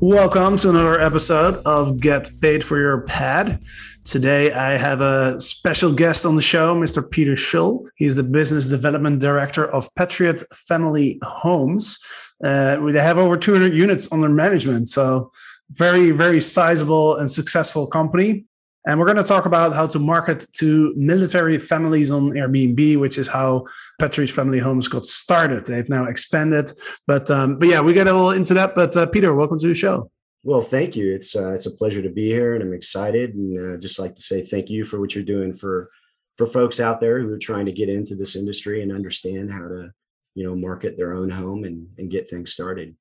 Welcome to another episode of Get Paid for Your Pad. Today, I have a special guest on the show, Mr. Peter Schull. He's the business development director of Patriot Family Homes. Uh, they have over 200 units under management, so very, very sizable and successful company. And we're going to talk about how to market to military families on Airbnb, which is how Patriot Family Homes got started. They've now expanded, but um, but yeah, we get a little into that. But uh, Peter, welcome to the show. Well, thank you. It's uh, it's a pleasure to be here, and I'm excited. And uh, just like to say thank you for what you're doing for for folks out there who are trying to get into this industry and understand how to you know market their own home and and get things started.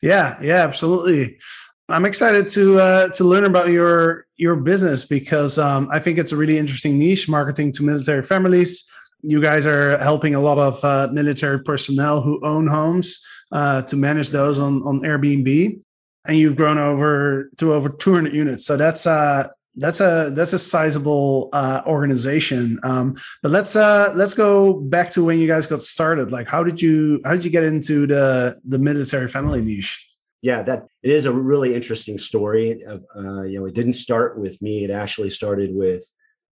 Yeah, yeah, absolutely. I'm excited to uh, to learn about your your business because um, I think it's a really interesting niche, marketing to military families. You guys are helping a lot of uh, military personnel who own homes uh, to manage those on on Airbnb, and you've grown over to over 200 units. So that's uh that's a that's a sizable uh, organization. Um, but let's uh, let's go back to when you guys got started. Like, how did you how did you get into the the military family niche? Yeah, that it is a really interesting story. Uh, you know, it didn't start with me. It actually started with,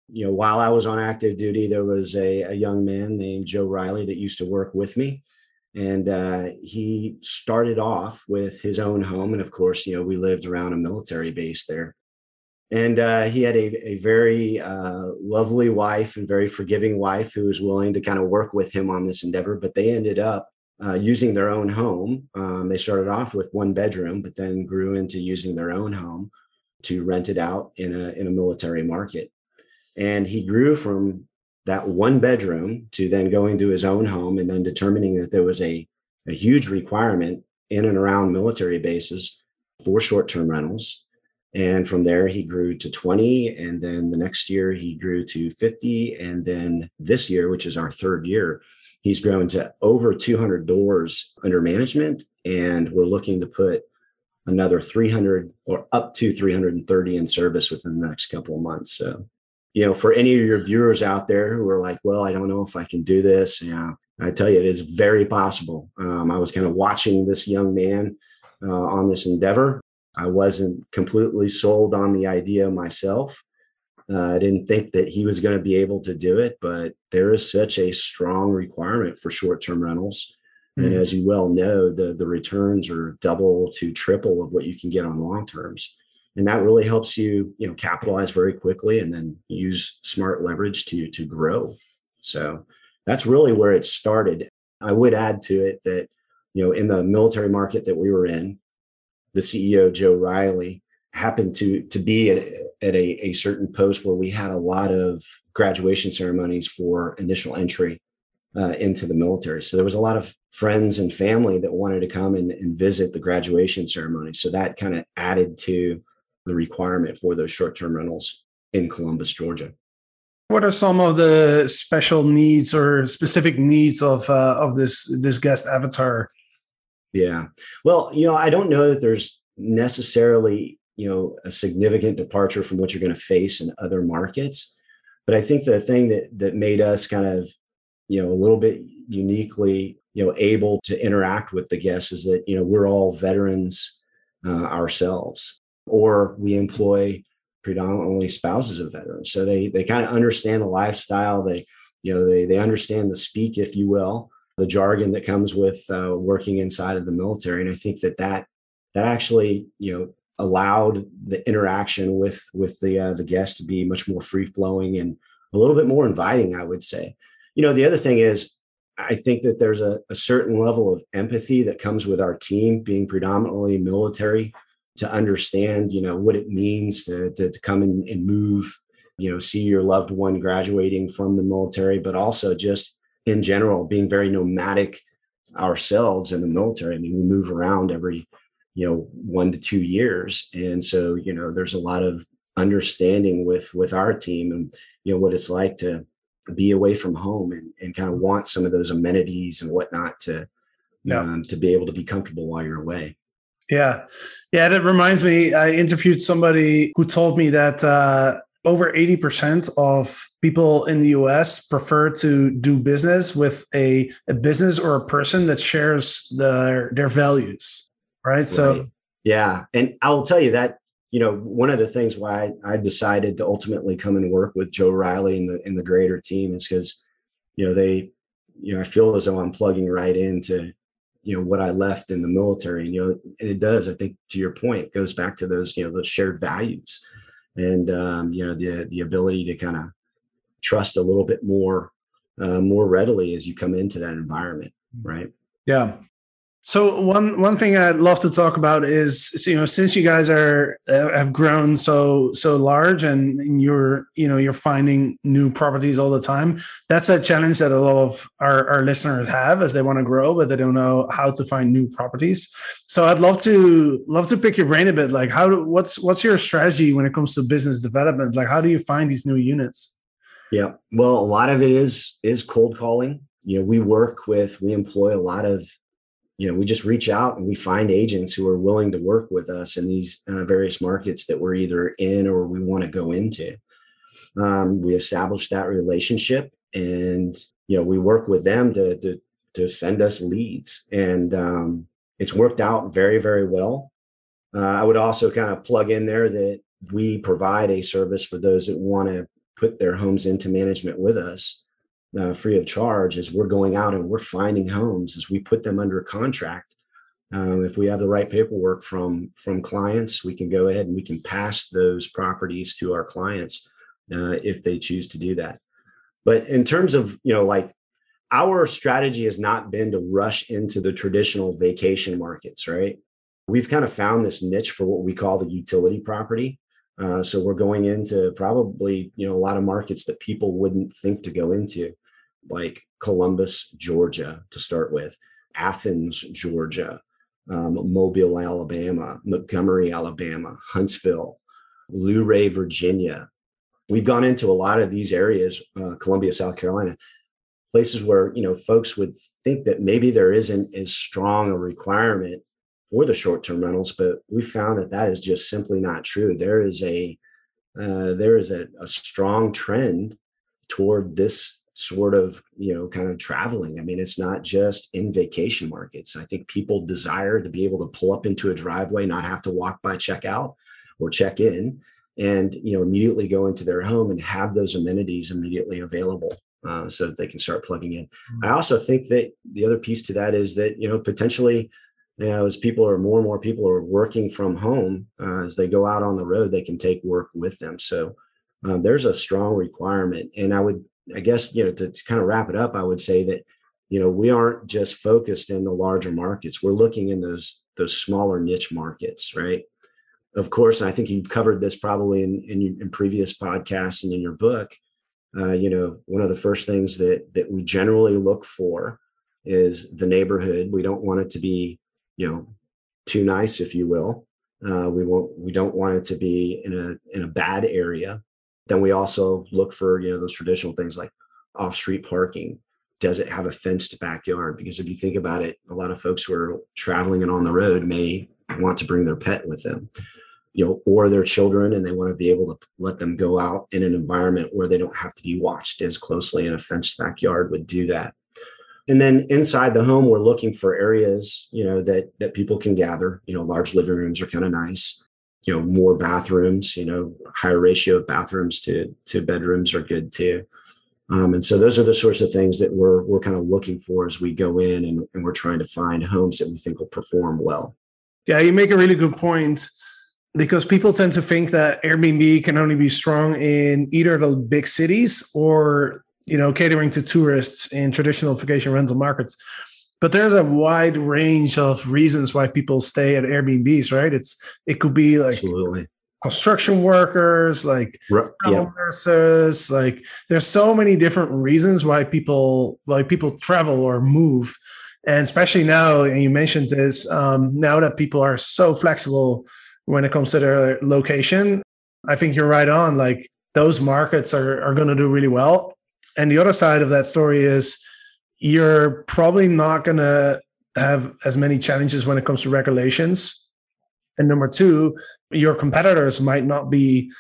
you know, while I was on active duty, there was a, a young man named Joe Riley that used to work with me, and uh, he started off with his own home, and of course, you know, we lived around a military base there, and uh, he had a, a very uh, lovely wife and very forgiving wife who was willing to kind of work with him on this endeavor. But they ended up uh, using their own home. Um, they started off with one bedroom, but then grew into using their own home to rent it out in a in a military market. And he grew from that one bedroom to then going to his own home and then determining that there was a, a huge requirement in and around military bases for short-term rentals. And from there, he grew to 20. And then the next year, he grew to 50. And then this year, which is our third year, He's grown to over 200 doors under management, and we're looking to put another 300 or up to 330 in service within the next couple of months. So, you know, for any of your viewers out there who are like, well, I don't know if I can do this, yeah, I tell you, it is very possible. Um, I was kind of watching this young man uh, on this endeavor. I wasn't completely sold on the idea myself. Uh, I didn't think that he was going to be able to do it, but there is such a strong requirement for short-term rentals. Mm-hmm. And as you well know, the the returns are double to triple of what you can get on long terms. And that really helps you, you know, capitalize very quickly and then use smart leverage to to grow. So that's really where it started. I would add to it that, you know, in the military market that we were in, the CEO Joe Riley happened to to be at, at a, a certain post where we had a lot of graduation ceremonies for initial entry uh, into the military. So there was a lot of friends and family that wanted to come and, and visit the graduation ceremony. So that kind of added to the requirement for those short-term rentals in Columbus, Georgia. What are some of the special needs or specific needs of uh, of this this guest avatar? Yeah, well, you know, I don't know that there's necessarily you know a significant departure from what you're going to face in other markets. But i think the thing that that made us kind of you know a little bit uniquely you know able to interact with the guests is that you know we're all veterans uh, ourselves or we employ predominantly spouses of veterans. So they they kind of understand the lifestyle. They you know they they understand the speak if you will the jargon that comes with uh, working inside of the military. And i think that that that actually you know allowed the interaction with with the uh, the guest to be much more free flowing and a little bit more inviting. I would say. You know, the other thing is I think that there's a, a, certain level of empathy that comes with our team being predominantly military to understand, you know, what it means to, to, to come and move, you know, see your loved one graduating from the military, but also just in general, being very nomadic ourselves in the military. I mean, we move around every, you know, one to two years. And so, you know, there's a lot of understanding with with our team and you know what it's like to be away from home and, and kind of want some of those amenities and whatnot to yeah. um, to be able to be comfortable while you're away. Yeah, yeah. That reminds me. I interviewed somebody who told me that uh, over eighty percent of people in the U.S. prefer to do business with a, a business or a person that shares their their values. Right. right. So yeah, and I'll tell you that you know, one of the things why I, decided to ultimately come and work with Joe Riley and the in the greater team is because, you know, they, you know, I feel as though I'm plugging right into, you know, what I left in the military. And, you know, and it does, I think to your point, goes back to those, you know, those shared values and um, you know, the the ability to kind of trust a little bit more uh, more readily as you come into that environment. Right. Yeah. So one one thing I'd love to talk about is you know since you guys are uh, have grown so so large and you're you know you're finding new properties all the time that's a challenge that a lot of our, our listeners have as they want to grow but they don't know how to find new properties. So I'd love to love to pick your brain a bit like how do, what's what's your strategy when it comes to business development like how do you find these new units? Yeah, well a lot of it is is cold calling. You know we work with we employ a lot of you know we just reach out and we find agents who are willing to work with us in these uh, various markets that we're either in or we want to go into. Um, we establish that relationship and you know we work with them to to, to send us leads. And um, it's worked out very very well. Uh, i would also kind of plug in there that we provide a service for those that want to put their homes into management with us uh, free of charge as we're going out and we're finding homes as we put them under contract. Um, if we have the right paperwork from from clients, we can go ahead and we can pass those properties to our clients uh, if they choose to do that. But in terms of you know like our strategy has not been to rush into the traditional vacation markets, right? We've kind of found this niche for what we call the utility property. Uh, so we're going into probably you know a lot of markets that people wouldn't think to go into like Columbus, Georgia, to start with, Athens, Georgia, um, Mobile, Alabama, Montgomery, Alabama, Huntsville, Luray, Virginia. We've gone into a lot of these areas, uh, Columbia, South Carolina, places where you know folks would think that maybe there isn't as strong a requirement for the short-term rentals, but we found that that is just simply not true. There is a uh, there is a, a strong trend toward this sort of you know kind of traveling. I mean it's not just in vacation markets. I think people desire to be able to pull up into a driveway not have to walk by checkout or check in and you know immediately go into their home and have those amenities immediately available uh, so that they can start plugging in. Mm-hmm. i also think that the other piece to that is that you know potentially you know, as people are more and more people are working from home uh, as they go out on the road they can take work with them. So um, there's a strong requirement and i would I guess, you know, to, to kind of wrap it up, I would say that, you know, we aren't just focused in the larger markets. We're looking in those those smaller niche markets, right? Of course, I think you've covered this probably in in, in previous podcasts and in your book. Uh, you know, one of the first things that that we generally look for is the neighborhood. We don't want it to be, you know, too nice, if you will. Uh, we won't. We don't want it to be in a in a bad area. Then we also look for, you know, those traditional things like off street parking. Does it have a fenced backyard? Because if you think about it, a lot of folks who are traveling and on the road may want to bring their pet with them, you know, or their children, and they want to be able to let them go out in an environment where they don't have to be watched as closely. And a fenced backyard would do that. And then inside the home, we're looking for areas, you know, that that people can gather. You know, large living rooms are kind of nice you know more bathrooms you know higher ratio of bathrooms to to bedrooms are good too um, and so those are the sorts of things that we're we're kind of looking for as we go in and, and we're trying to find homes that we think will perform well yeah you make a really good point because people tend to think that Airbnb can only be strong in either the big cities or you know catering to tourists in traditional vacation rental markets. But there's a wide range of reasons why people stay at Airbnbs, right? It's it could be like Absolutely. construction workers, like travel Yeah. nurses like there's so many different reasons why people why people travel or move and especially now and you mentioned this um, now that people are so flexible when it comes to their location i think you're right on like those markets are, are going to do really well and the other side of that story is you're probably not going to have as many challenges when it comes to regulations and number two your competitors might not be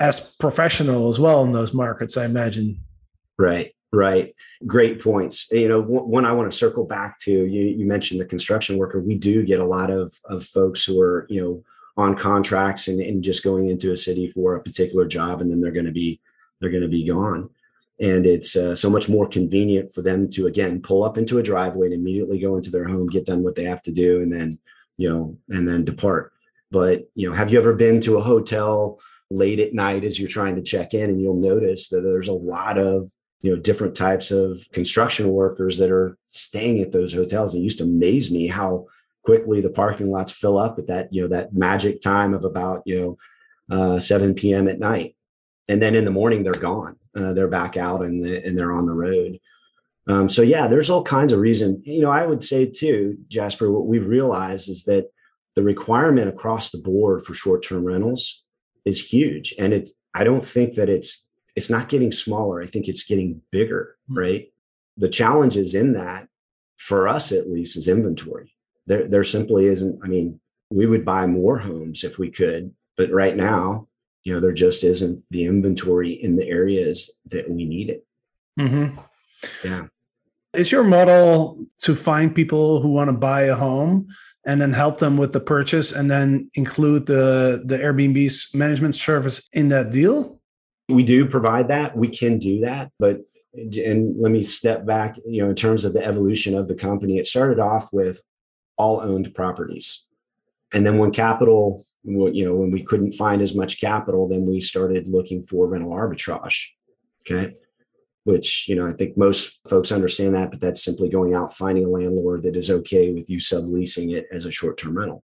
as professional as well in those markets, I imagine. Right, right. Great points. You know, one I want to circle back to. You, you mentioned the construction worker. We do get a lot of of folks who are you know on contracts and, and just going into a city for a particular job, and then they're going to be they're going to be gone. And it's uh, so much more convenient for them to again pull up into a driveway and immediately go into their home, get done what they have to do, and then you know and then depart. But you know, have you ever been to a hotel? late at night as you're trying to check in and you'll notice that there's a lot of you know different types of construction workers that are staying at those hotels it used to amaze me how quickly the parking lots fill up at that you know that magic time of about you know uh, 7 p.m at night and then in the morning they're gone uh, they're back out and, the, and they're on the road. Um, so yeah there's all kinds of reason. You know i would say too jasper what we've realized is that the requirement across the board for short-term rentals is huge. And it i don't think that it's it's not getting smaller. I think it's getting bigger Hmm. right? The challenges in that for us at least is inventory. There there simply isn't i mean we would buy more homes if we could but right now you know there just isn't the inventory in the areas that we need it Mm-hmm. Yeah. Is your model to find people who want to buy a home and then help them with the purchase and then include the, the Airbnb's management service in that deal? we do provide that we can do that but and let me step back you know in terms of the evolution of the company it started off with all owned properties and then when capital you know when we couldn't find as much capital then we started looking for rental arbitrage okay which you know i think most folks understand that but that's simply going out finding a landlord that is okay with you subleasing it as a short-term rental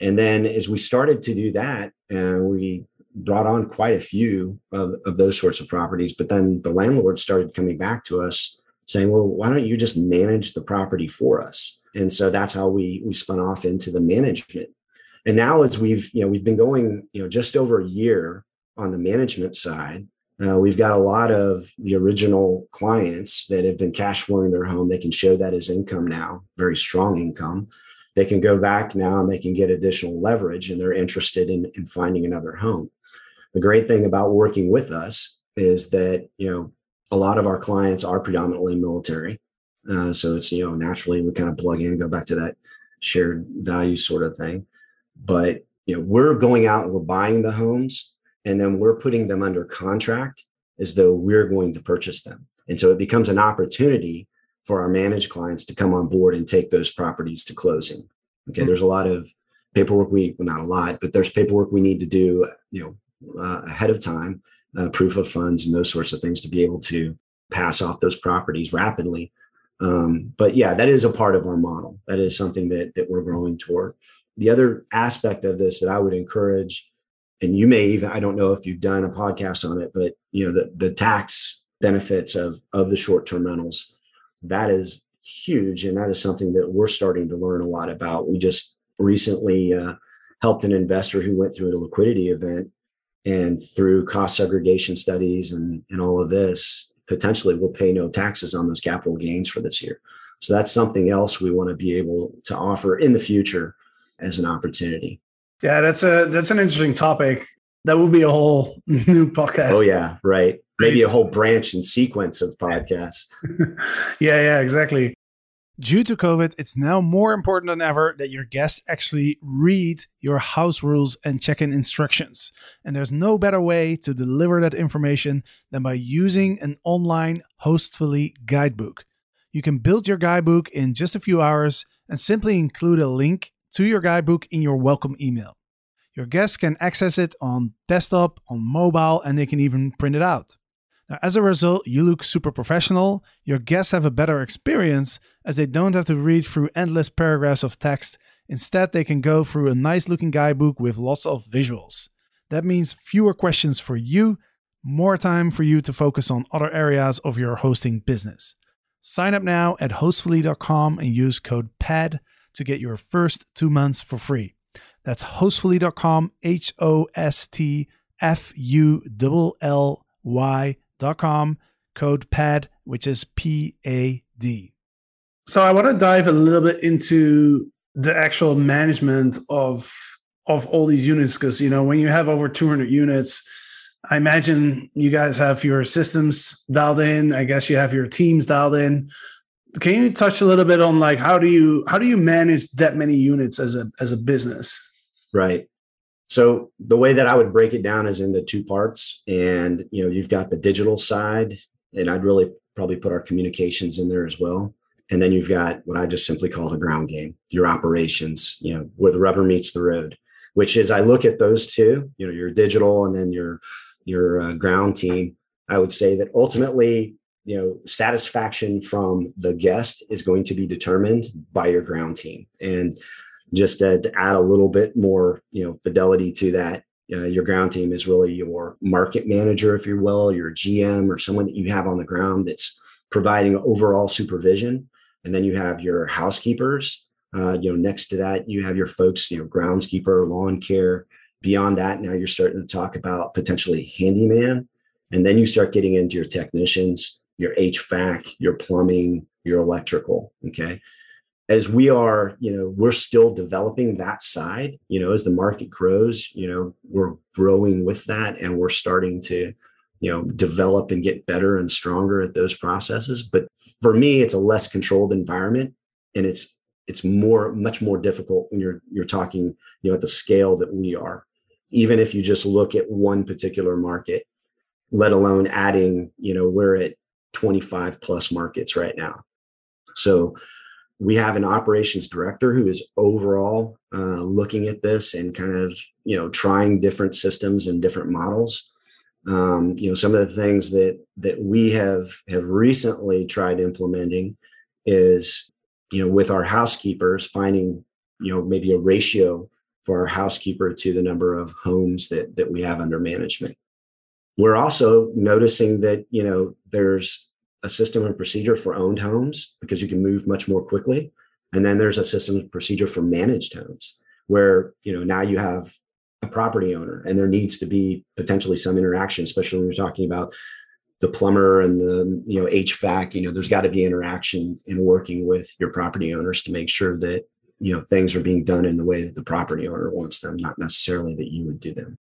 and then as we started to do that uh, we brought on quite a few of, of those sorts of properties. But then the landlord started coming back to us saying, well, why don't you just manage the property for us? And so that's how we we spun off into the management. And now as we've, you know, we've been going, you know, just over a year on the management side, uh, we've got a lot of the original clients that have been cash flowing their home. They can show that as income now, very strong income. They can go back now and they can get additional leverage and they're interested in, in finding another home the great thing about working with us is that you know a lot of our clients are predominantly military uh, so it's you know naturally we kind of plug in and go back to that shared value sort of thing but you know we're going out and we're buying the homes and then we're putting them under contract as though we're going to purchase them and so it becomes an opportunity for our managed clients to come on board and take those properties to closing okay Mhm. there's a lot of paperwork we well not a lot but there's paperwork we need to do you know uh, ahead of time, uh, proof of funds and those sorts of things to be able to pass off those properties rapidly. Um, but yeah, that is a part of our model. That is something that that we're growing toward. The other aspect of this that I would encourage, and you may even I don't know if you've done a podcast on it, but you know the the tax benefits of of the short term rentals, that is huge, and that is something that we're starting to learn a lot about. We just recently uh, helped an investor who went through a liquidity event and through cost segregation studies and, and all of this potentially will pay no taxes on those capital gains for this year so that's something else we want to be able to offer in the future as an opportunity Yeah, that's a that's an interesting topic. That would be a whole new podcast. oh yeah right maybe a whole branch and sequence of podcasts yeah, yeah, exactly. Due to COVID, it's now more important than ever that your guests actually read your house rules and check in instructions. And there's no better way to deliver that information than by using an online Hostfully guidebook. You can build your guidebook in just a few hours and simply include a link to your guidebook in your welcome email. Your guests can access it on desktop, on mobile, and they can even print it out. Now, as a result, you look super professional. Your guests have a better experience as they don't have to read through endless paragraphs of text. Instead, they can go through a nice looking guidebook with lots of visuals. That means fewer questions for you, more time for you to focus on other areas of your hosting business. Sign up now at hostfully.com and use code PAD to get your first two months for free. That's hostfully.com, H O S T F U L L Y.com, code PAD, which is P A D. So I want to dive a little bit into the actual management of of all these units because you know when you have over 200 units i imagine you guys have your systems dialed in i guess you have your teams dialed in can you touch a little bit on like how do you how do you manage that many units as a as a business Right. So the way that I would break it down is in the two parts. And you know, you've got the digital side, and I'd really probably put our communications in there as well. And then you've got what I just simply call the ground game, your operations, you know, where the rubber meets the road, which is I look at those two, you know, your digital and then your your uh, ground team. I would say that ultimately, you know, satisfaction from the guest is going to be determined by your ground team. And just to, to add a little bit more, you know, fidelity to that, uh, your ground team is really your market manager, if you will, your GM or someone that you have on the ground that's providing overall supervision. And then you have your housekeepers. Uh, you know, next to that, you have your folks, you know, groundskeeper, lawn care. Beyond that, now you're starting to talk about potentially handyman. And then you start getting into your technicians, your HVAC, your plumbing, your electrical. Okay as we are, you know, we're still developing that side, you know, as the market grows, you know, we're growing with that and we're starting to, you know, develop and get better and stronger at those processes. But for me, it's a less controlled environment and it's it's more much more difficult when you're you're talking, you know, at the scale that we are. Even if you just look at one particular market, let alone adding, you know, we're at 25 plus markets right now. So we have an operations director who is overall uh, looking at this and kind of you know trying different systems and different models um, you know some of the things that that we have have recently tried implementing is you know with our housekeepers finding you know maybe a ratio for our housekeeper to the number of homes that that we have under management we're also noticing that you know there's a system and procedure for owned homes because you can move much more quickly. And then there's a system and procedure for managed homes where, you know, now you have a property owner and there needs to be potentially some interaction, especially when you're talking about the plumber and the, you know, HVAC, you know, there's got to be interaction in working with your property owners to make sure that, you know, things are being done in the way that the property owner wants them, not necessarily that you would do them.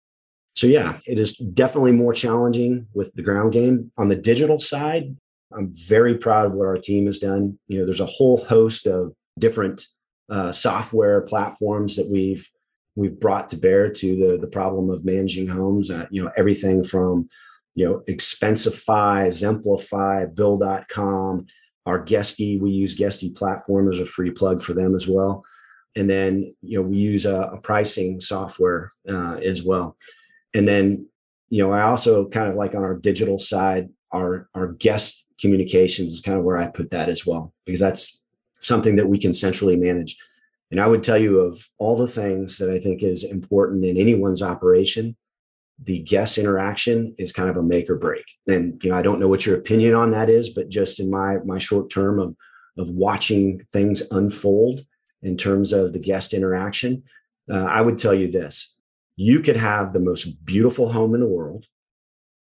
So yeah, it is definitely more challenging with the ground game. On the digital side, I'm very proud of what our team has done. You know, there's a whole host of different uh, software platforms that we've we've brought to bear to the the problem of managing homes. Uh, you know, everything from you know Expensify, Zemplify, Bill.com. Our Guesty, we use Guesty platform as a free plug for them as well. And then you know we use a, a pricing software uh, as well. And then you know I also kind of like on our digital side, our our guest communications is kind of where I put that as well, because that's something that we can centrally manage. And I would tell you of all the things that I think is important in anyone's operation, the guest interaction is kind of a make or break. And you know, I don't know what your opinion on that is, but just in my my short term of of watching things unfold in terms of the guest interaction, uh, I would tell you this: you could have the most beautiful home in the world,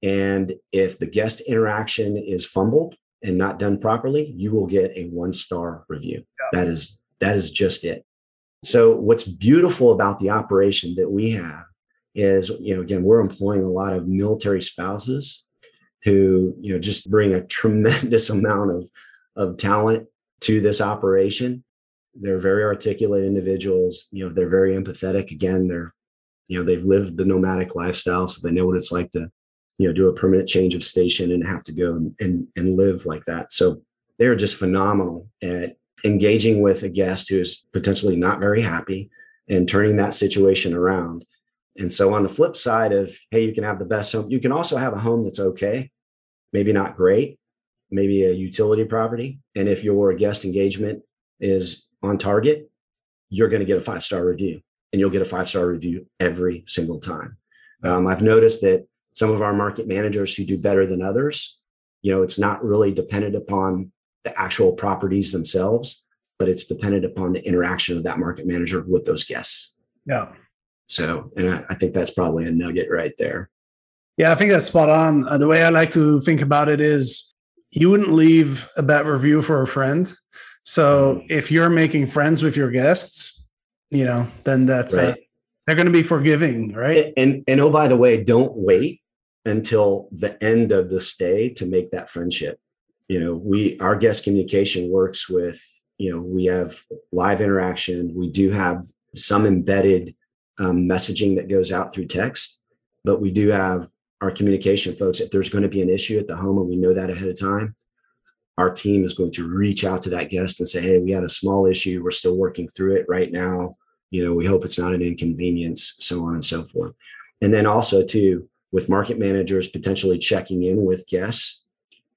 and if the guest interaction is fumbled and not done properly, you will get a one star review. Yeah. That is that is just it. So what's beautiful about the operation that we have is, you know, again, we're employing a lot of military spouses who, you know, just bring a tremendous amount of of talent to this operation. They're very articulate individuals. You know, they're very empathetic. Again, they're, you know, they've lived the nomadic lifestyle, so they know what it's like to you know do a permanent change of station and have to go and, and, and live like that. So they're just phenomenal at engaging with a guest who is potentially not very happy and turning that situation around. And so on the flip side of, hey, you can have the best home, you can also have a home that's okay, maybe not great, maybe a utility property. And if your guest engagement is on target, you're going to get a five star review and you'll get a five star review every single time. Um, I've noticed that some of our market managers who do better than others, you know, it's not really dependent upon the actual properties themselves, but it's dependent upon the interaction of that market manager with those guests. Yeah. So, and I, I think that's probably a nugget right there. Yeah, I think that's spot on. Uh, the way I like to think about it is you wouldn't leave a bad review for a friend. So Mm-hmm. if you're making friends with your guests, you know, then that's Right. they're going to be forgiving, right? And, and and oh, by the way, don't wait until the end of the stay to make that friendship. You know, we our guest communication works with, you know, we have live interaction. We do have some embedded um, messaging that goes out through text, but we do have our communication folks. If there's going to be an issue at the home and we know that ahead of time, our team is going to reach out to that guest and say, "Hey, we had a small issue. We're still working through it right now. You know, we hope it's not an inconvenience, so on and so forth." And then also too, with market managers potentially checking in with guests,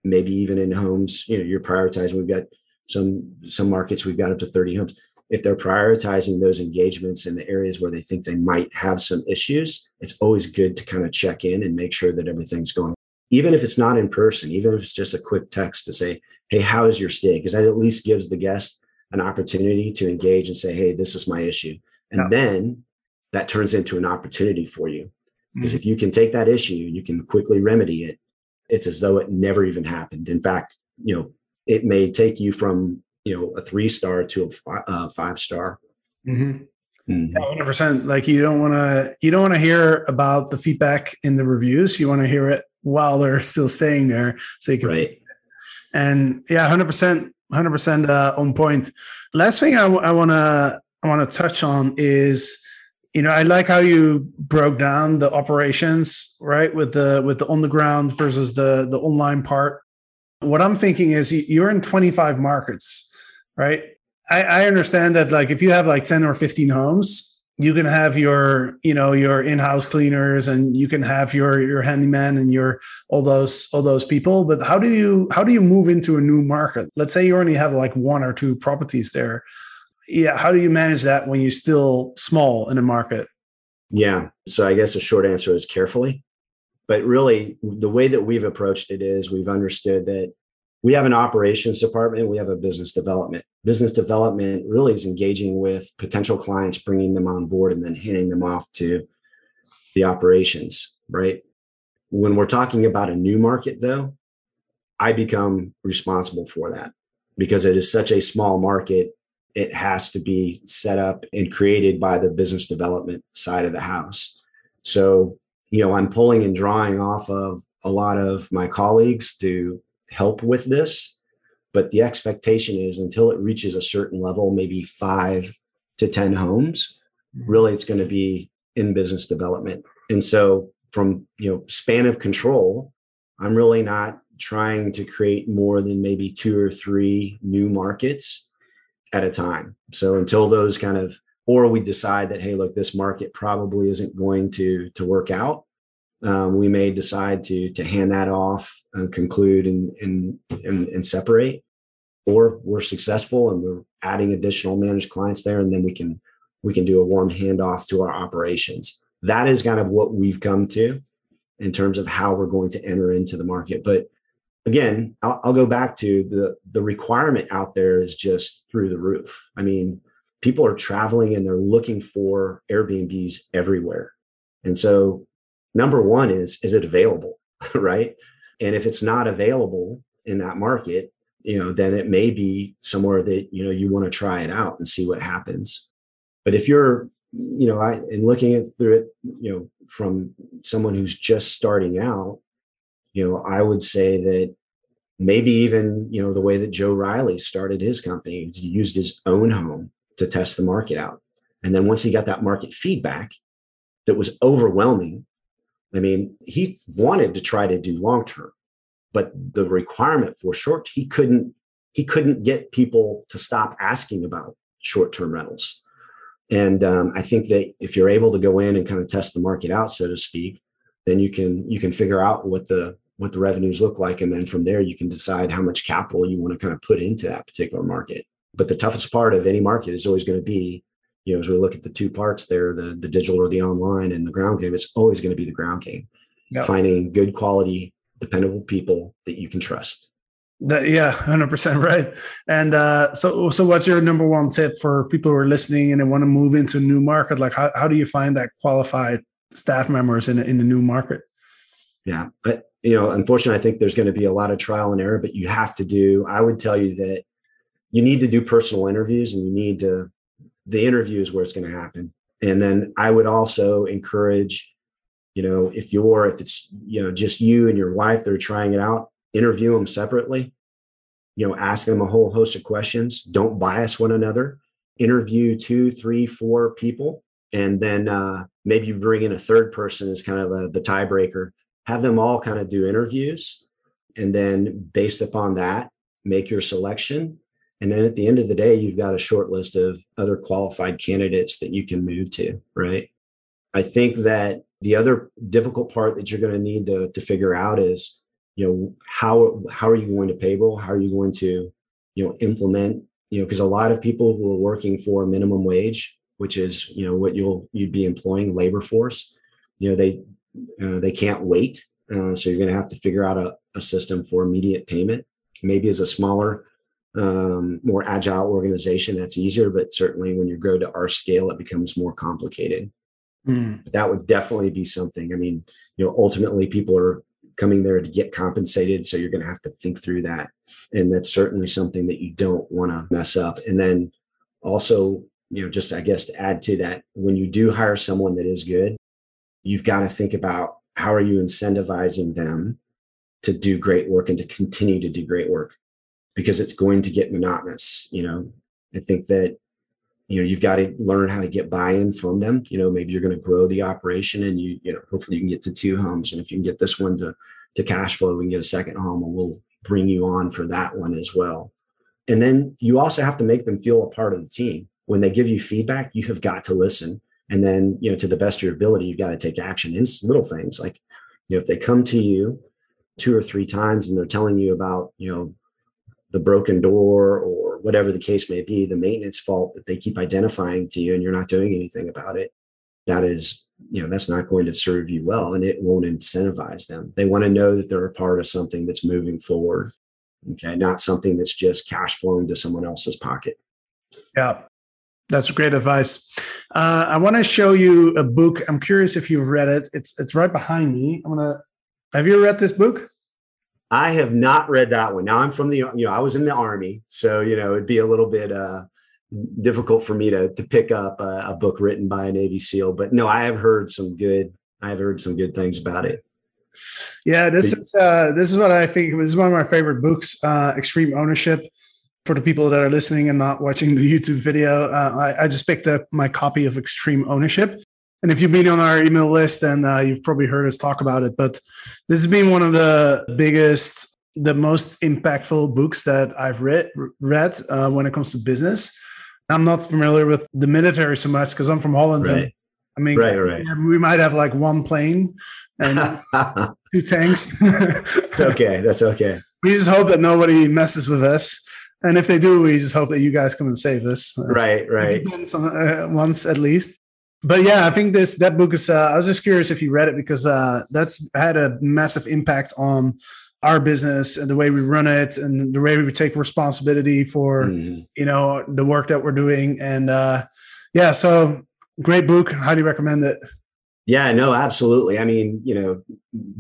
maybe even in homes. You know, you're prioritizing. We've got some some markets. We've got up to 30 homes. If they're prioritizing those engagements in the areas where they think they might have some issues, it's always good to kind of check in and make sure that everything's going even if it's not in person, even if it's just a quick text to say, Hey, how is your stay? Because that at least gives the guest an opportunity to engage and say, Hey, this is my issue. And Yeah. then that turns into an opportunity for you. Because Mhm. if you can take that issue, you can quickly remedy it. It's as though it never even happened. In fact, you know, it may take you from, you know, a three star to a fi- uh, five star. Mhm. Mhm. Yeah, hundred percent. Like you don't want to you don't want to hear about the feedback in the reviews. You want to hear it while they're still staying there, so you can. Right. And yeah, hundred percent, hundred percent uh, on point. Last thing I want to I want to touch on is, you know, I like how you broke down the operations right with the with the on the ground versus the the online part. What I'm thinking is you- you're in 25 markets, right? I, I understand that like if you have like 10 or 15 homes, you can have your, you know, your in-house cleaners and you can have your your handyman and your all those all those people. But how do you how do you move into a new market? Let's say you only have like one or two properties there. Yeah, how do you manage that when you're still small in a market? Yeah. So I guess the short answer is carefully. But really, the way that we've approached it is we've understood that we have an operations department, we have a business development. Business development really is engaging with potential clients, bringing them on board, and then handing them off to the operations, right? When we're talking about a new market, though, I become responsible for that because it is such a small market it has to be set up and created by the business development side of the house. So, you know, I'm pulling and drawing off of a lot of my colleagues to help with this. But the expectation is until it reaches a certain level, maybe five to 10 homes, really it's going to be in business development. And so from, you know, span of control, I'm really not trying to create more than maybe two or three new markets at a time. So until those kind of, or we decide that, hey, look, this market probably isn't going to to work out, um, we may decide to to hand that off and conclude and and and, and separate. Or we're successful and we're adding additional managed clients there, and then we can we can do a warm handoff to our operations. That is kind of what we've come to in terms of how we're going to enter into the market. But again, I'll, I'll, go back to the the requirement out there is just through the roof. I mean, people are traveling and they're looking for Airbnbs everywhere, and so number one is is it available, right? And if it's not available in that market, you know, then it may be somewhere that you know you want to try it out and see what happens. But if you're you know, I and looking at through it, you know, from someone who's just starting out, you know, I would say that maybe even, you know, the way that Joe Riley started his company, he used his own home to test the market out. And then once he got that market feedback that was overwhelming, I mean, he wanted to try to do long term, but the requirement for short, he couldn't, he couldn't get people to stop asking about short term rentals. And um, I think that if you're able to go in and kind of test the market out, so to speak, then you can you can figure out what the what the revenues look like, and then from there you can decide how much capital you want to kind of put into that particular market. But the toughest part of any market is always going to be, you know, as we look at the two parts there, the the digital or the online and the ground game, it's always going to be the ground game. Yep. Finding good quality, dependable people that you can trust. That, yeah, hundred percent right. And uh, so, so what's your number one tip for people who are listening and they want to move into a new market? Like, how, how do you find that qualified staff members in in a new market? Yeah, I, you know, unfortunately, I think there's going to be a lot of trial and error, but you have to do. I would tell you that you need to do personal interviews, and you need to. The interview is where it's going to happen, and then I would also encourage, you know, if you're if it's you know just you and your wife that are trying it out, interview them separately. You know ask them a whole host of questions. Don't bias one another. Interview two three four people and then uh, maybe bring in a third person as kind of the, the tiebreaker. Have them all kind of do interviews and then based upon that make your selection and then at the end of the day you've got a short list of other qualified candidates that you can move to right? I think that the other difficult part that you're going to need to, to figure out is you know how how are you going to payroll? How are you going to you know implement you know because a lot of people who are working for minimum wage which is you know what you'll you'd be employing labor force you know they uh, they can't wait uh, so you're going to have to figure out a, a, system for immediate payment maybe as a smaller um, more agile organization that's easier but certainly when you grow to our scale it becomes more complicated mm. that would definitely be something i mean you know ultimately people are coming there to get compensated. So you're going to have to think through that. And that's certainly something that you don't want to mess up. And then also, you know, just I guess to add to that, when you do hire someone that is good, you've got to think about how are you incentivizing them to do great work and to continue to do great work because it's going to get monotonous. You know, I think that you know you've got to learn how to get buy-in from them. You know maybe you're going to grow the operation and you you know hopefully you can get to two homes and if you can get this one to to cash flow we can get a second home and we'll bring you on for that one as well. And then you also have to make them feel a part of the team. When they give you feedback you have got to listen. And then you know to the best of your ability you've got to take action. In little things like you know if they come to you two or three times and they're telling you about you know the broken door or whatever the case may be, the maintenance fault that they keep identifying to you and you're not doing anything about it, that is, you know, that's not going to serve you well and it won't incentivize them. They want to know that they're a part of something that's moving forward. Okay. Not something that's just cash flowing to someone else's pocket. Yeah. That's great advice. Uh, I want to show you a book. I'm curious if you've read it. It's it's right behind me. I'm gonna. Have you read this book? I have not read that one. Now I'm from the, you know, I was in the army, so you know it'd be a little bit uh, difficult for me to to pick up a, a, book written by a Navy SEAL. But no, I have heard some good. I have heard some good things about it. Yeah, this is uh, this is what I think. This is one of my favorite books, uh, Extreme Ownership. For the people that are listening and not watching the YouTube video, uh, I, I just picked up my copy of Extreme Ownership. And if you've been on our email list, then uh, you've probably heard us talk about it. But this has been one of the biggest, the most impactful books that I've read read uh, when it comes to business. I'm not familiar with the military so much because I'm from Holland. Right. And, I mean, right, right. we might have like one plane and two tanks. it's okay. That's okay. We just hope that nobody messes with us. And if they do, we just hope that you guys come and save us. Right, right. Some, uh, once at least but yeah, I think this that book is. Uh, I was just curious if you read it because uh, that's had a massive impact on our business and the way we run it and the way we take responsibility for mm. you know the work that we're doing. And uh, yeah, so great book. Highly recommend it. Yeah, no, absolutely. I mean, you know,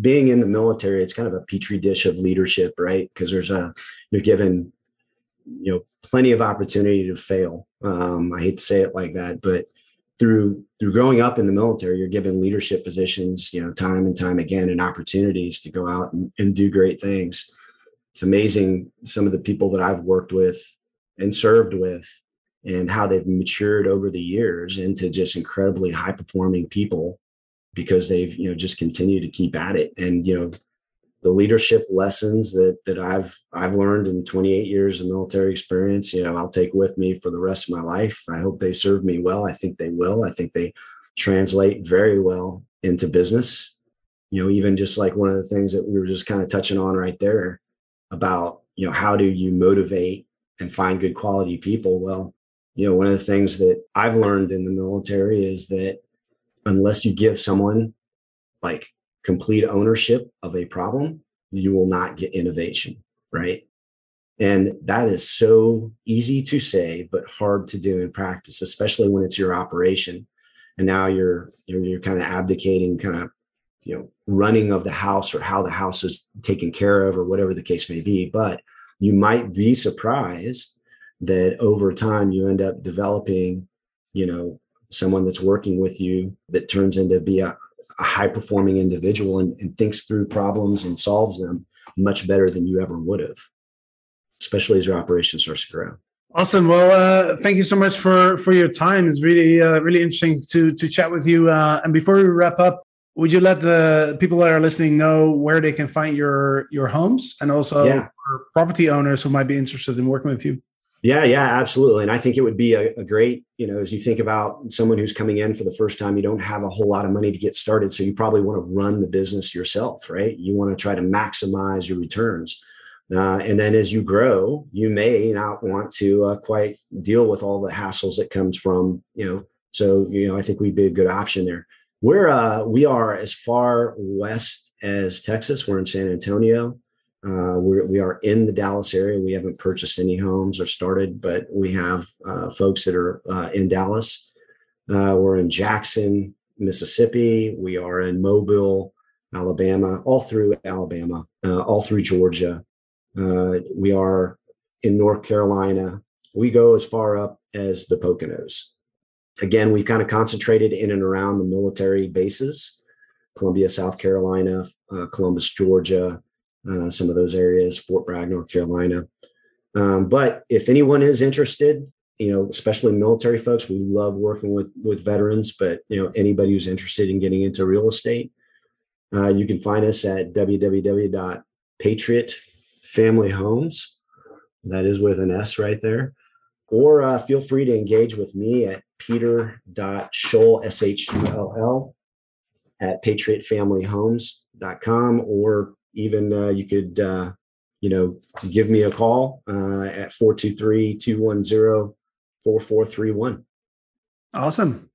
being in the military, it's kind of a petri dish of leadership, right? Because there's a you're given you know plenty of opportunity to fail. Um, I hate to say it like that, but through through growing up in the military, you're given leadership positions, you know, time and time again, and opportunities to go out and, and do great things. It's amazing some of the people that I've worked with and served with, and how they've matured over the years into just incredibly high performing people because they've you know just continued to keep at it and you know the leadership lessons that that I've I've learned in 28 years of military experience, you know, I'll take with me for the rest of my life. I hope they serve me well. I think they will. I think they translate very well into business. You know, even just like one of the things that we were just kind of touching on right there about, you know, how do you motivate and find good quality people? Well, you know, one of the things that I've learned in the military is that unless you give someone like complete ownership of a problem, you will not get innovation, right? And that is so easy to say, but hard to do in practice, especially when it's your operation. And now you're you're, you're kind of abdicating, kind of you know, running of the house or how the house is taken care of, or whatever the case may be. But you might be surprised that over time you end up developing, you know, someone that's working with you that turns into be a, a high performing individual and, and thinks through problems and solves them much better than you ever would have, especially as your operation starts to grow. Awesome. Well, uh, thank you so much for for your time. It's really uh, really interesting to to chat with you. Uh, and before we wrap up, would you let the people that are listening know where they can find your your homes and also Yeah. property owners who might be interested in working with you? Yeah, yeah, absolutely. And I think it would be a, a great, you know, as you think about someone who's coming in for the first time, you don't have a whole lot of money to get started. So you probably want to run the business yourself, right? You want to try to maximize your returns. Uh, and then as you grow, you may not want to uh, quite deal with all the hassles that comes from, you know, so, you know, I think we'd be a good option there. We're, uh, we are as far west as Texas. We're in San Antonio. Uh, we're, we are in the Dallas area. We haven't purchased any homes or started, but we have uh, folks that are uh, in Dallas. Uh, we're in Jackson, Mississippi. We are in Mobile, Alabama, all through Alabama, uh, all through Georgia. Uh, we are in North Carolina. We go as far up as the Poconos. Again, we've kind of concentrated in and around the military bases Columbia, South Carolina, Columbus, Georgia, uh, some of those areas, Fort Bragg, North Carolina. Um, but if anyone is interested, you know, especially military folks, we love working with with veterans. But you know, anybody who's interested in getting into real estate, uh, you can find us at www.patriotfamilyhomes. That is with an S right there. Or uh, feel free to engage with me at peter.shull, S H U L L, at patriotfamilyhomes.com or even uh, you could uh, you know give me a call uh, at 423-210-4431 Awesome.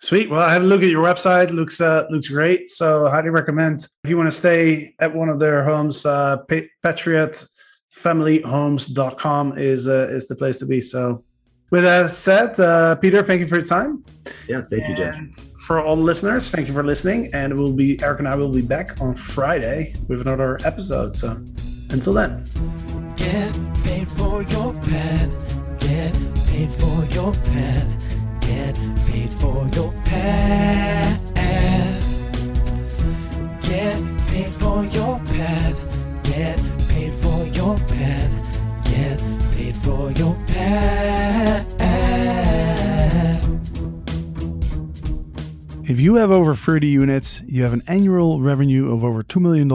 Sweet. Well, I had a look at your website. looks uh, looks great. So, highly recommend if you want to stay at one of their homes. Uh, pa- PatriotFamilyHomes.com is uh, is the place to be. So, with that said, uh, Peter, thank you for your time. yeah thank you jeff for all the listeners, thank you for listening. And we'll be Eric and I will be back on Friday with another episode. So, until then. Get paid for your pad. Get paid for your pad. Get paid for your pad. Get paid for your pad. Get paid for your pad. Get for your pad. If you have over 30 units, you have an annual revenue of over $2 million,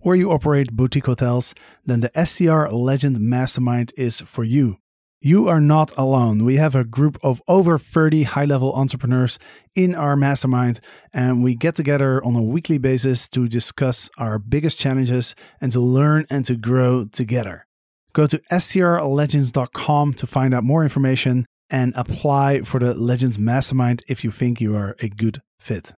or you operate boutique hotels, then the STR Legend Mastermind is for you. You are not alone. We have a group of over 30 high level entrepreneurs in our mastermind, and we get together on a weekly basis to discuss our biggest challenges and to learn and to grow together. Go to strlegends.com to find out more information and apply for the Legends Mastermind if you think you are a good fit.